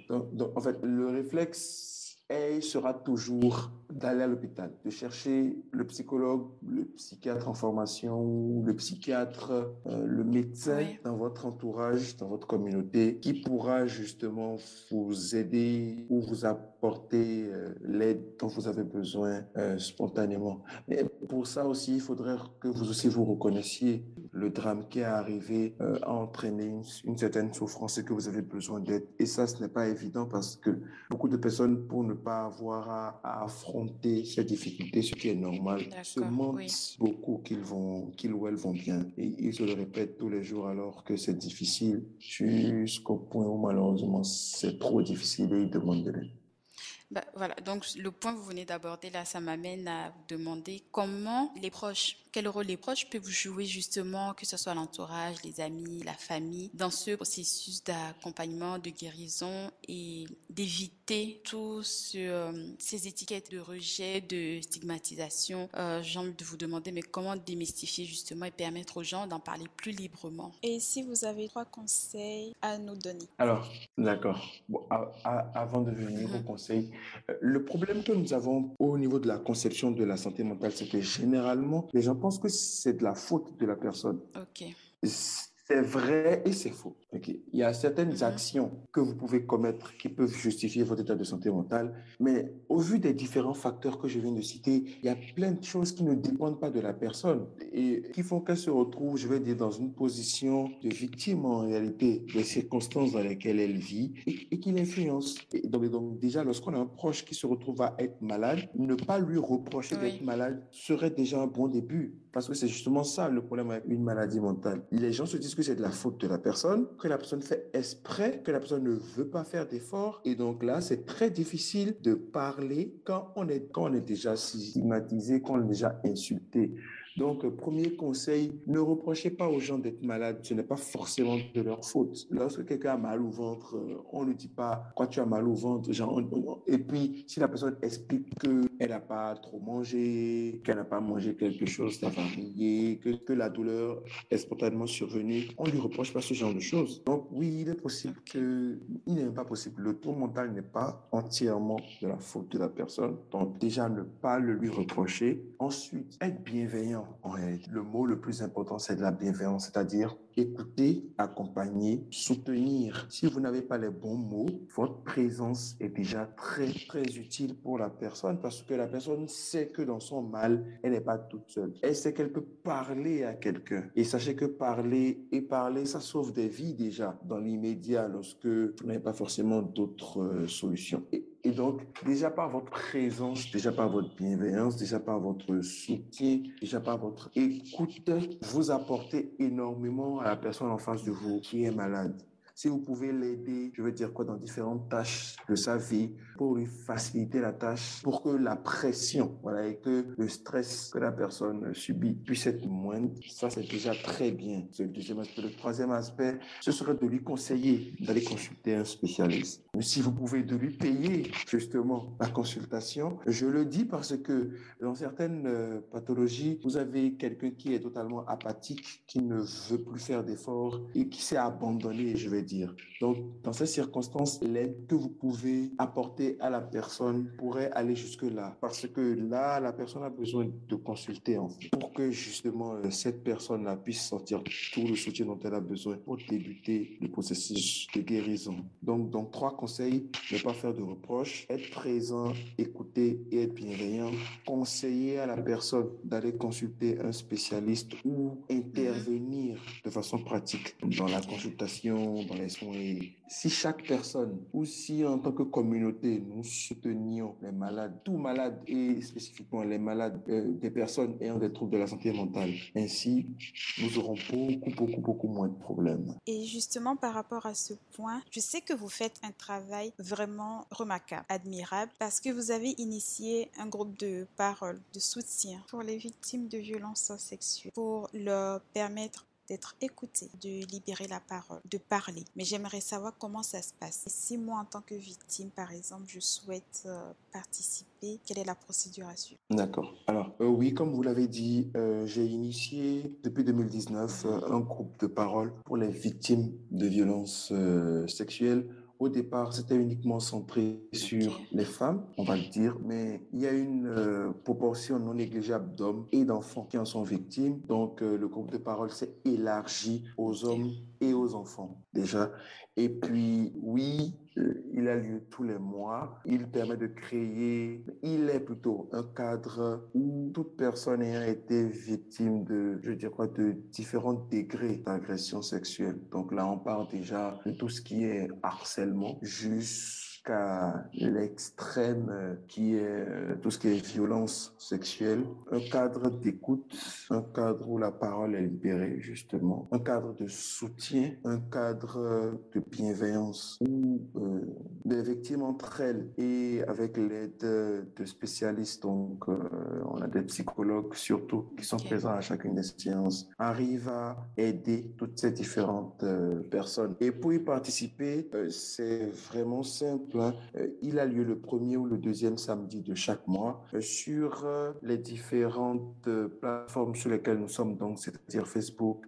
Donc, donc, en fait, le réflexe sera toujours d'aller à l'hôpital, de chercher le psychologue, le psychiatre en formation, le psychiatre, euh, le médecin dans votre entourage, dans votre communauté, qui pourra justement vous aider ou vous apporter euh, l'aide dont vous avez besoin euh, spontanément. Mais pour ça aussi, il faudrait que vous aussi vous reconnaissiez le drame qui est arrivé a entraîné une, certaine souffrance et que vous avez besoin d'aide. Et ça, ce n'est pas évident parce que beaucoup de personnes, pour ne pas avoir à, affronter ces difficultés, ce qui est normal, se mentent beaucoup qu'ils vont, qu'ils ou elles vont bien. Et ils se le répètent tous les jours alors que c'est difficile jusqu'au point où malheureusement c'est trop difficile et ils demandent de l'aide. Bah, voilà, donc le point que vous venez d'aborder là, ça m'amène à vous demander comment les proches, quel rôle les proches peuvent jouer justement, que ce soit l'entourage, les amis, la famille, dans ce processus d'accompagnement, de guérison et d'éviter tous euh, ces étiquettes de rejet, de stigmatisation. Euh, J'ai envie de vous demander, mais comment démystifier justement et permettre aux gens d'en parler plus librement? Et si vous avez trois conseils à nous donner? Alors, d'accord. avant de venir aux mhm. conseils, le problème que nous avons au niveau de la conception de la santé mentale, c'est que généralement, les gens pensent que c'est de la faute de la personne. Ok. C'est vrai et c'est faux. Il y a certaines mm-hmm. actions que vous pouvez commettre qui peuvent justifier votre état de santé mentale, mais au vu des différents facteurs que je viens de citer, il y a plein de choses qui ne dépendent pas de la personne et qui font qu'elle se retrouve, je vais dire, dans une position de victime en réalité des circonstances dans lesquelles elle vit et, qui l'influence. Donc, donc, déjà, lorsqu'on a un proche qui se retrouve à être malade, ne pas lui reprocher d'être malade serait déjà un bon début parce que c'est justement ça le problème avec une maladie mentale. Les gens se disent que c'est de la faute de la personne, que la personne fait exprès, que la personne ne veut pas faire d'efforts. Et donc là, c'est très difficile de parler quand on est, quand on est déjà stigmatisé, quand on est déjà insulté. Donc, premier conseil, ne reprochez pas aux gens d'être malades. Ce n'est pas forcément de leur faute. Lorsque quelqu'un a mal au ventre, euh, on ne dit pas quoi tu as mal au ventre? Genre, et puis, si la personne explique qu'elle n'a pas trop mangé, qu'elle n'a pas mangé quelque chose d'avarié, que, que la douleur est spontanément survenue, on ne lui reproche pas ce genre de choses. Donc, oui, il est possible que, il n'est pas possible. Le tour mental n'est pas entièrement de la faute de la personne. Donc, déjà, ne pas le lui reprocher. Ensuite, être bienveillant en réalité. Le mot le plus important, c'est de la bienveillance, c'est-à-dire écouter, accompagner, soutenir. Si vous n'avez pas les bons mots, votre présence est déjà très, très utile pour la personne parce que la personne sait que dans son mal, elle n'est pas toute seule. Elle sait qu'elle peut parler à quelqu'un. Et sachez que parler et parler, ça sauve des vies déjà dans l'immédiat lorsque vous n'avez pas forcément d'autres euh, solutions. Et donc, déjà par votre présence, déjà par votre bienveillance, déjà par votre soutien, déjà par votre écoute, vous apportez énormément à la personne en face de vous qui est malade. Si vous pouvez l'aider, je veux dire quoi, dans différentes tâches de sa vie, pour lui faciliter la tâche, pour que la pression, et que le stress que la personne subit puisse être moindre, ça c'est déjà très bien. Le deuxième aspect. Le troisième aspect, ce serait de lui conseiller d'aller consulter un spécialiste. Si vous pouvez de lui payer justement la consultation, je le dis parce que dans certaines euh, pathologies, vous avez quelqu'un qui est totalement apathique, qui ne veut plus faire d'efforts et qui s'est abandonné, je vais dire. Donc, dans ces circonstances, l'aide que vous pouvez apporter à la personne pourrait aller jusque-là. Parce que là, la personne a besoin de consulter pour que justement euh, cette personne-là puisse sortir tout le soutien dont elle a besoin pour débuter le processus de guérison. Donc, donc trois conseils, ne pas faire de reproches, être présent, écouter et être bienveillant, conseiller à la personne d'aller consulter un spécialiste ou intervenir de façon pratique dans la consultation, les soins. Si chaque personne ou si en tant que communauté, nous soutenions les malades, tous malades et spécifiquement les malades, euh, des personnes ayant des troubles de la santé mentale, ainsi, nous aurons beaucoup, beaucoup, beaucoup moins de problèmes. Et justement, par rapport à ce point, je sais que vous faites un travail vraiment remarquable, admirable, parce que vous avez initié un groupe de parole, de soutien pour les victimes de violences sexuelles, pour leur permettre d'être écouté, de libérer la parole, de parler. Mais j'aimerais savoir comment ça se passe. Si moi, en tant que victime, par exemple, je souhaite euh, participer, quelle est la procédure à suivre? D'accord. Alors, euh, oui, comme vous l'avez dit, euh, j'ai initié depuis 2019 un groupe de parole pour les victimes de violences sexuelles au départ, c'était uniquement centré sur les femmes, on va le dire, mais il y a une euh, proportion non négligeable d'hommes et d'enfants qui en sont victimes. Donc, euh, le groupe de parole s'est élargi aux hommes et aux enfants déjà. Et puis, oui, euh, il a lieu tous les mois. Il permet de créer, il est plutôt un cadre où toute personne ayant été victime de, je dirais, de différents degrés d'agression sexuelle. Donc là, on parle déjà de tout ce qui est harcèlement, juste jusqu'à l'extrême euh, qui est euh, tout ce qui est violence sexuelle, un cadre d'écoute, un cadre où la parole est libérée justement, un cadre de soutien, un cadre de bienveillance où euh, les victimes entre elles et avec l'aide de spécialistes, donc on a des psychologues surtout qui sont présents à chacune des séances, arrivent à aider toutes ces différentes personnes. Et pour y participer, c'est vraiment simple euh, il a lieu le premier ou le deuxième samedi de chaque mois euh, sur euh, les différentes plateformes sur lesquelles nous sommes, donc c'est-à-dire Facebook,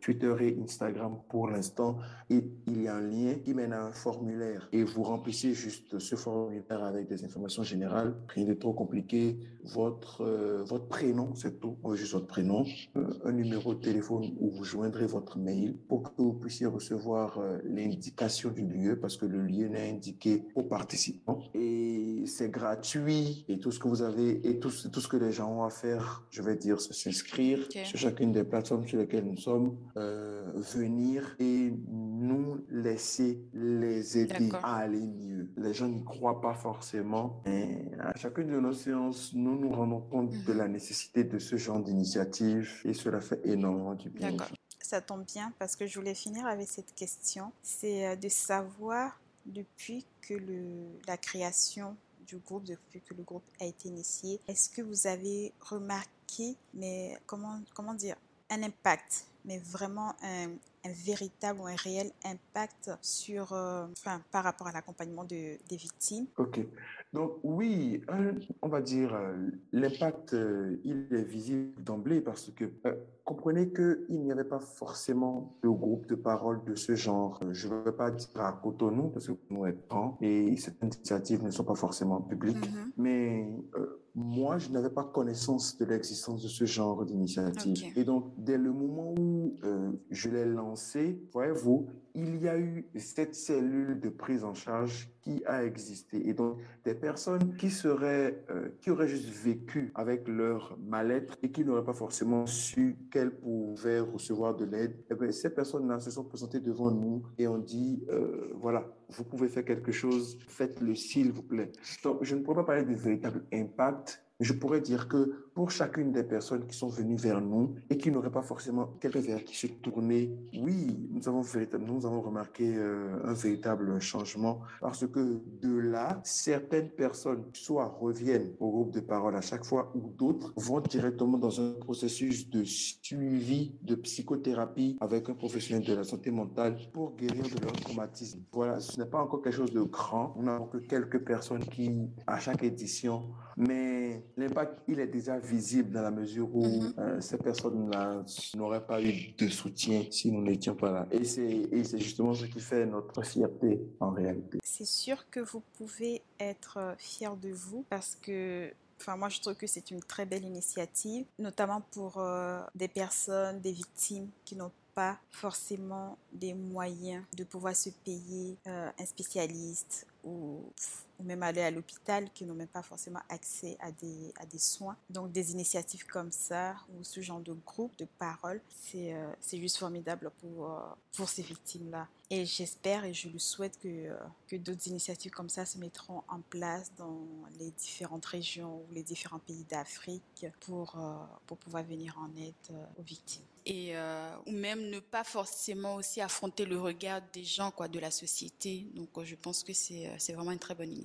Twitter et Instagram pour l'instant. Il y a un lien qui mène à un formulaire et vous remplissez juste ce formulaire avec des informations générales, rien de trop compliqué. Votre, votre prénom, c'est tout, juste votre prénom, un numéro de téléphone où vous joindrez votre mail pour que vous puissiez recevoir l'indication du lieu parce que le lieu n'est indiqué aux participants. Et c'est gratuit et tout ce que vous avez et tout, tout ce que les gens ont à faire, je vais dire, c'est s'inscrire sur chacune des plateformes sur lesquelles nous sommes, euh, venir et nous laisser les aider à aller mieux. Les gens n'y croient pas forcément, mais à chacune de nos séances, nous nous rendons compte de mhm. la nécessité de ce genre d'initiative et cela fait énormément du bien. Ça tombe bien parce que je voulais finir avec cette question, c'est euh, de savoir depuis que le, la création du groupe, depuis que le groupe a été initié, est-ce que vous avez remarqué, mais comment, comment dire, un impact, mais vraiment un, un véritable ou un réel impact sur, euh, enfin, par rapport à l'accompagnement de, des victimes? Ok. Donc oui, on va dire euh, l'impact, euh, il est visible d'emblée parce que comprenez qu'il n'y avait pas forcément de groupe de parole de ce genre. Je ne veux pas dire à Cotonou parce que nous est temps et certaines initiatives ne sont pas forcément publiques, mm-hmm. mais moi, je n'avais pas connaissance de l'existence de ce genre d'initiative. Et donc, dès le moment où je l'ai lancé, voyez-vous, il y a eu cette cellule de prise en charge qui a existé. Et donc, des personnes qui seraient, euh, qui auraient juste vécu avec leur mal-être et qui n'auraient pas forcément su qu'elles pouvaient recevoir de l'aide, eh bien, ces personnes-là se sont présentées devant nous et ont dit, euh, voilà, vous pouvez faire quelque chose, faites-le s'il vous plaît. Donc, je ne pourrais pas parler de véritable impact, je pourrais dire que pour chacune des personnes qui sont venues vers nous et qui n'auraient pas forcément quelqu'un vers qui se tourner, oui, nous avons, nous avons remarqué euh, un véritable changement parce que de là, certaines personnes soit reviennent au groupe de parole à chaque fois ou d'autres vont directement dans un processus de suivi de psychothérapie avec un professionnel de la santé mentale pour guérir de leur traumatisme. Voilà, ce n'est pas encore quelque chose de grand. On n'a que quelques personnes qui, à chaque édition, mais l'impact, il est déjà visible dans la mesure où mhm. euh, ces personnes-là n'auraient pas eu de soutien si nous n'étions pas là. Et c'est justement ce qui fait notre fierté en réalité. C'est sûr que vous pouvez être euh, fier de vous parce que Enfin, moi, je trouve que c'est une très belle initiative, notamment pour euh, des personnes, des victimes qui n'ont pas forcément des moyens de pouvoir se payer un spécialiste ou ou même aller à l'hôpital qui n'ont même pas forcément accès à des, à des soins. Donc des initiatives comme ça ou ce genre de groupe de parole, c'est euh, juste formidable pour, euh, pour ces victimes-là. Et j'espère et je le souhaite que, euh, que d'autres initiatives comme ça se mettront en place dans les différentes régions ou les différents pays d'Afrique pour, pour pouvoir venir en aide aux victimes et ou même ne pas forcément aussi affronter le regard des gens quoi de la société donc je pense que c'est vraiment une très bonne initiative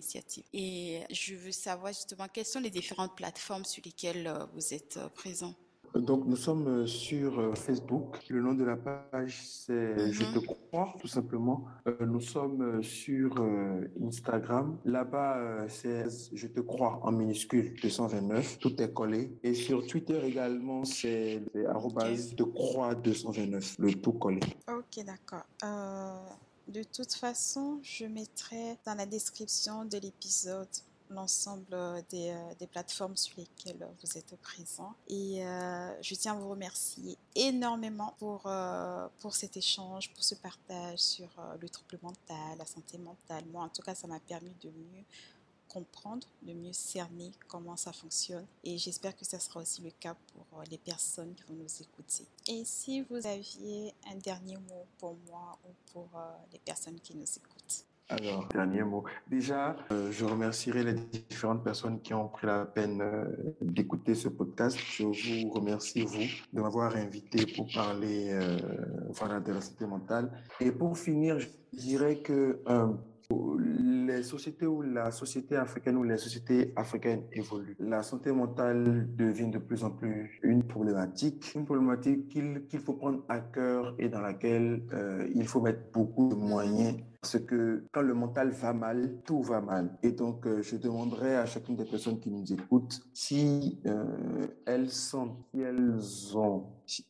et je veux savoir justement quelles sont les différentes plateformes sur lesquelles euh, vous êtes euh, présent. Donc, nous sommes euh, sur Facebook. Le nom de la page, c'est Je te mhm. crois, tout simplement. Nous sommes sur Instagram. Là-bas, c'est Je te crois en minuscule 229. Tout est collé. Et sur Twitter également, c'est arrobase de croix 229. Le tout collé. Ok, d'accord. De toute façon, je mettrai dans la description de l'épisode l'ensemble des, euh, des, plateformes sur lesquelles vous êtes présents. Et euh, je tiens à vous remercier énormément pour, euh, pour cet échange, pour ce partage sur euh, le trouble mental, la santé mentale. Moi, en tout cas, ça m'a permis de mieux comprendre, de mieux cerner comment ça fonctionne. Et j'espère que ça sera aussi le cas pour euh, les personnes qui vont nous écouter. Et si vous aviez un dernier mot pour moi ou pour euh, les personnes qui nous écoutent? Alors, dernier mot. Déjà, euh, je remercierai les différentes personnes qui ont pris la peine d'écouter ce podcast. Je vous remercie, vous, de m'avoir invité pour parler voilà, de la santé mentale. Et pour finir, je dirais que les sociétés où la société africaine ou les sociétés africaines évoluent, la santé mentale devient de plus en plus une problématique, une problématique qu'il faut prendre à cœur et dans laquelle euh, il faut mettre beaucoup de moyens parce que quand le mental va mal, tout va mal. Et donc, euh, je demanderai à chacune des personnes qui nous écoutent si euh, elles sentent, si elles ont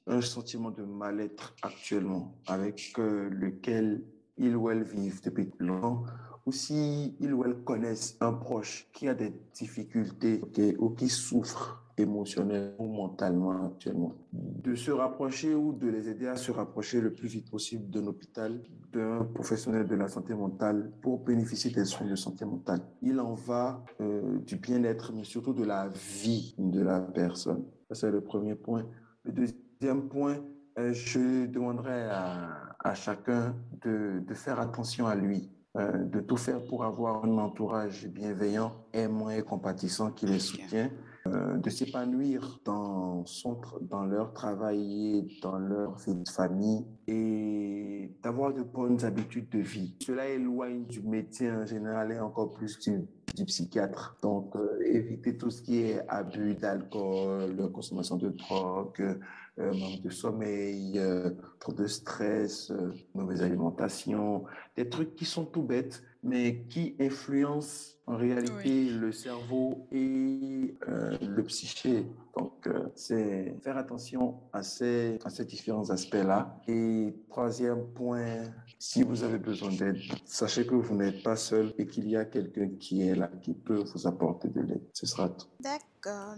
un sentiment de mal-être actuellement avec euh, lequel ils ou elles vivent depuis longtemps, ou si ils ou elles connaissent un proche qui a des difficultés ou qui souffre émotionnellement ou mentalement actuellement, de se rapprocher ou de les aider à se rapprocher le plus vite possible d'un hôpital, d'un professionnel de la santé mentale pour bénéficier des soins de santé mentale. Il en va euh, du bien-être, mais surtout de la vie de la personne. Ça, c'est le premier point. Le deuxième point, euh, je demanderai à, à chacun de, de, faire attention à lui, euh, de tout faire pour avoir un entourage bienveillant, aimant et compatissant qui les soutient, euh, de s'épanouir dans, son, dans leur travail et dans leur vie de famille et d'avoir de bonnes habitudes de vie. Cela éloigne du métier en général et encore plus du, du psychiatre. Donc, euh, éviter tout ce qui est abus d'alcool, consommation de drogue, manque de sommeil, euh, trop de stress, euh, mauvaise alimentation, des trucs qui sont tout bêtes, mais qui influencent en réalité oui. le cerveau et euh, le psyché. Donc, euh, c'est faire attention à ces, à ces différents aspects-là. Et troisième point, si vous avez besoin d'aide, sachez que vous n'êtes pas seul et qu'il y a quelqu'un qui est là, qui peut vous apporter de l'aide. Ce sera tout. D'accord.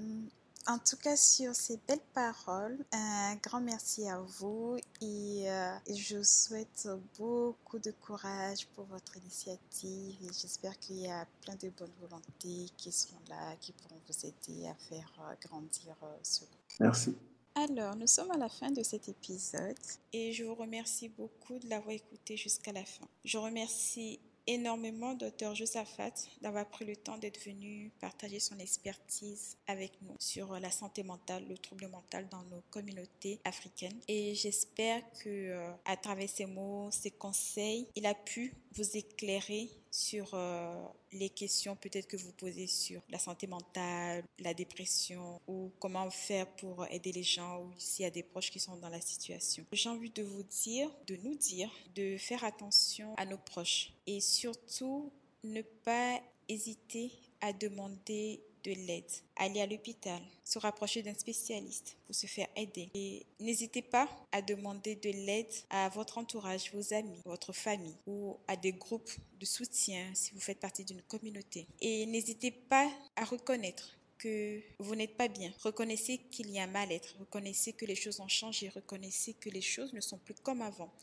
En tout cas, sur ces belles paroles, un grand merci à vous et euh, je vous souhaite beaucoup de courage pour votre initiative et j'espère qu'il y a plein de bonnes volontés qui seront là, qui pourront vous aider à faire euh, grandir euh, ce groupe. Merci. Alors, nous sommes à la fin de cet épisode et je vous remercie beaucoup de l'avoir écouté jusqu'à la fin. Je remercie énormément Dr Josaphat d'avoir pris le temps d'être venu partager son expertise avec nous sur la santé mentale, le trouble mental dans nos communautés africaines. Et j'espère que euh, à travers ces mots, ces conseils, il a pu vous éclairer sur euh, les questions peut-être que vous posez sur la santé mentale, la dépression ou comment faire pour aider les gens ou s'il y a des proches qui sont dans la situation. J'ai envie de vous dire, de nous dire, de faire attention à nos proches et surtout ne pas hésiter à demander de l'aide, aller à l'hôpital, se rapprocher d'un spécialiste pour se faire aider. Et n'hésitez pas à demander de l'aide à votre entourage, vos amis, votre famille ou à des groupes de soutien si vous faites partie d'une communauté. Et n'hésitez pas à reconnaître que vous n'êtes pas bien. Reconnaissez qu'il y a un mal-être. Reconnaissez que les choses ont changé. Reconnaissez que les choses ne sont plus comme avant.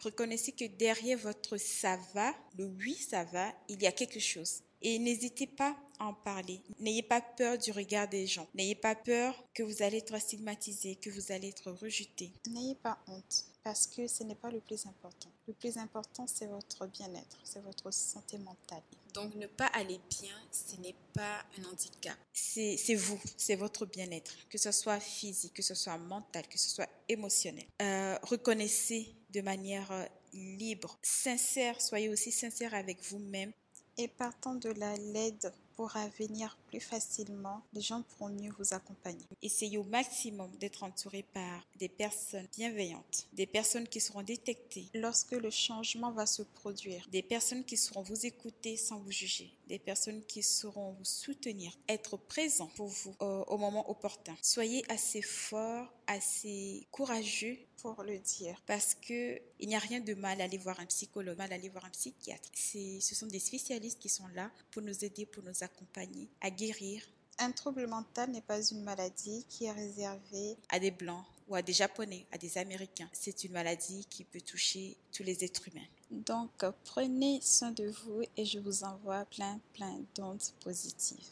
Reconnaissez que derrière votre ça va, le oui ça va, il y a quelque chose. Et n'hésitez pas en parler. N'ayez pas peur du regard des gens. N'ayez pas peur que vous allez être stigmatisé, que vous allez être rejeté. N'ayez pas honte parce que ce n'est pas le plus important. Le plus important, c'est votre bien-être, c'est votre santé mentale. Donc ne pas aller bien, ce n'est pas un handicap. C'est vous, c'est votre bien-être, que ce soit physique, que ce soit mental, que ce soit émotionnel. Euh, reconnaissez de manière euh, libre, sincère, soyez aussi sincère avec vous-même et partant de la l'aide pourra venir plus facilement, les gens pourront mieux vous accompagner. Essayez au maximum d'être entouré par des personnes bienveillantes, des personnes qui seront détectées lorsque le changement va se produire, des personnes qui sauront vous écouter sans vous juger, des personnes qui sauront vous soutenir, être présents pour vous au, au moment opportun. Soyez assez fort assez courageux pour le dire. parce que il n'y a rien de mal à aller voir un psychologue, mal à aller voir un psychiatre. C'est, ce sont des spécialistes qui sont là pour nous aider, pour nous accompagner à guérir Un trouble mental n'est pas une maladie qui est réservée à des blancs ou à des japonais, à des américains. C'est une maladie qui peut toucher tous les êtres humains. Donc, prenez soin de vous et je vous envoie plein, plein d'ondes positives.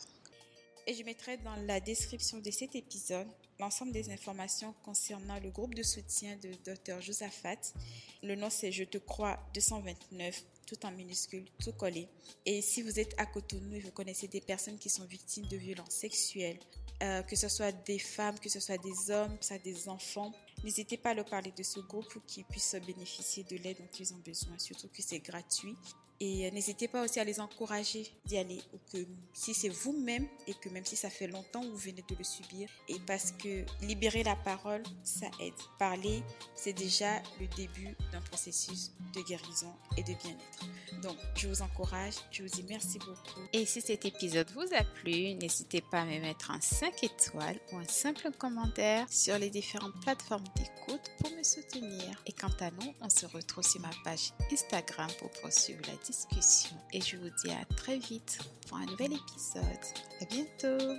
Et je mettrai dans la description de cet épisode l'ensemble des informations concernant le groupe de soutien de Dr Josaphat. Le nom c'est Je te crois 229, tout en minuscule, tout collé. Et si vous êtes à Cotonou et vous connaissez des personnes qui sont victimes de violences sexuelles, euh, que ce soit des femmes, que ce soit des hommes, que ce soit des enfants, n'hésitez pas à leur parler de ce groupe pour qu'ils puissent bénéficier de l'aide dont ils ont besoin, surtout que c'est gratuit. Et euh, n'hésitez pas aussi à les encourager d'y aller. Ou que si c'est vous-même et que même si ça fait longtemps vous venez de le subir, et parce que libérer la parole, ça aide. Parler, c'est déjà le début d'un processus de guérison et de bien-être. Donc, je vous encourage, je vous dis merci beaucoup. Et si cet épisode vous a plu, n'hésitez pas à me mettre un 5 étoiles ou un simple commentaire sur les différentes plateformes d'écoute pour me soutenir. Et quant à nous, on se retrouve sur ma page Instagram pour poursuivre la discussion. Et je vous dis à très vite pour un nouvel épisode. À bientôt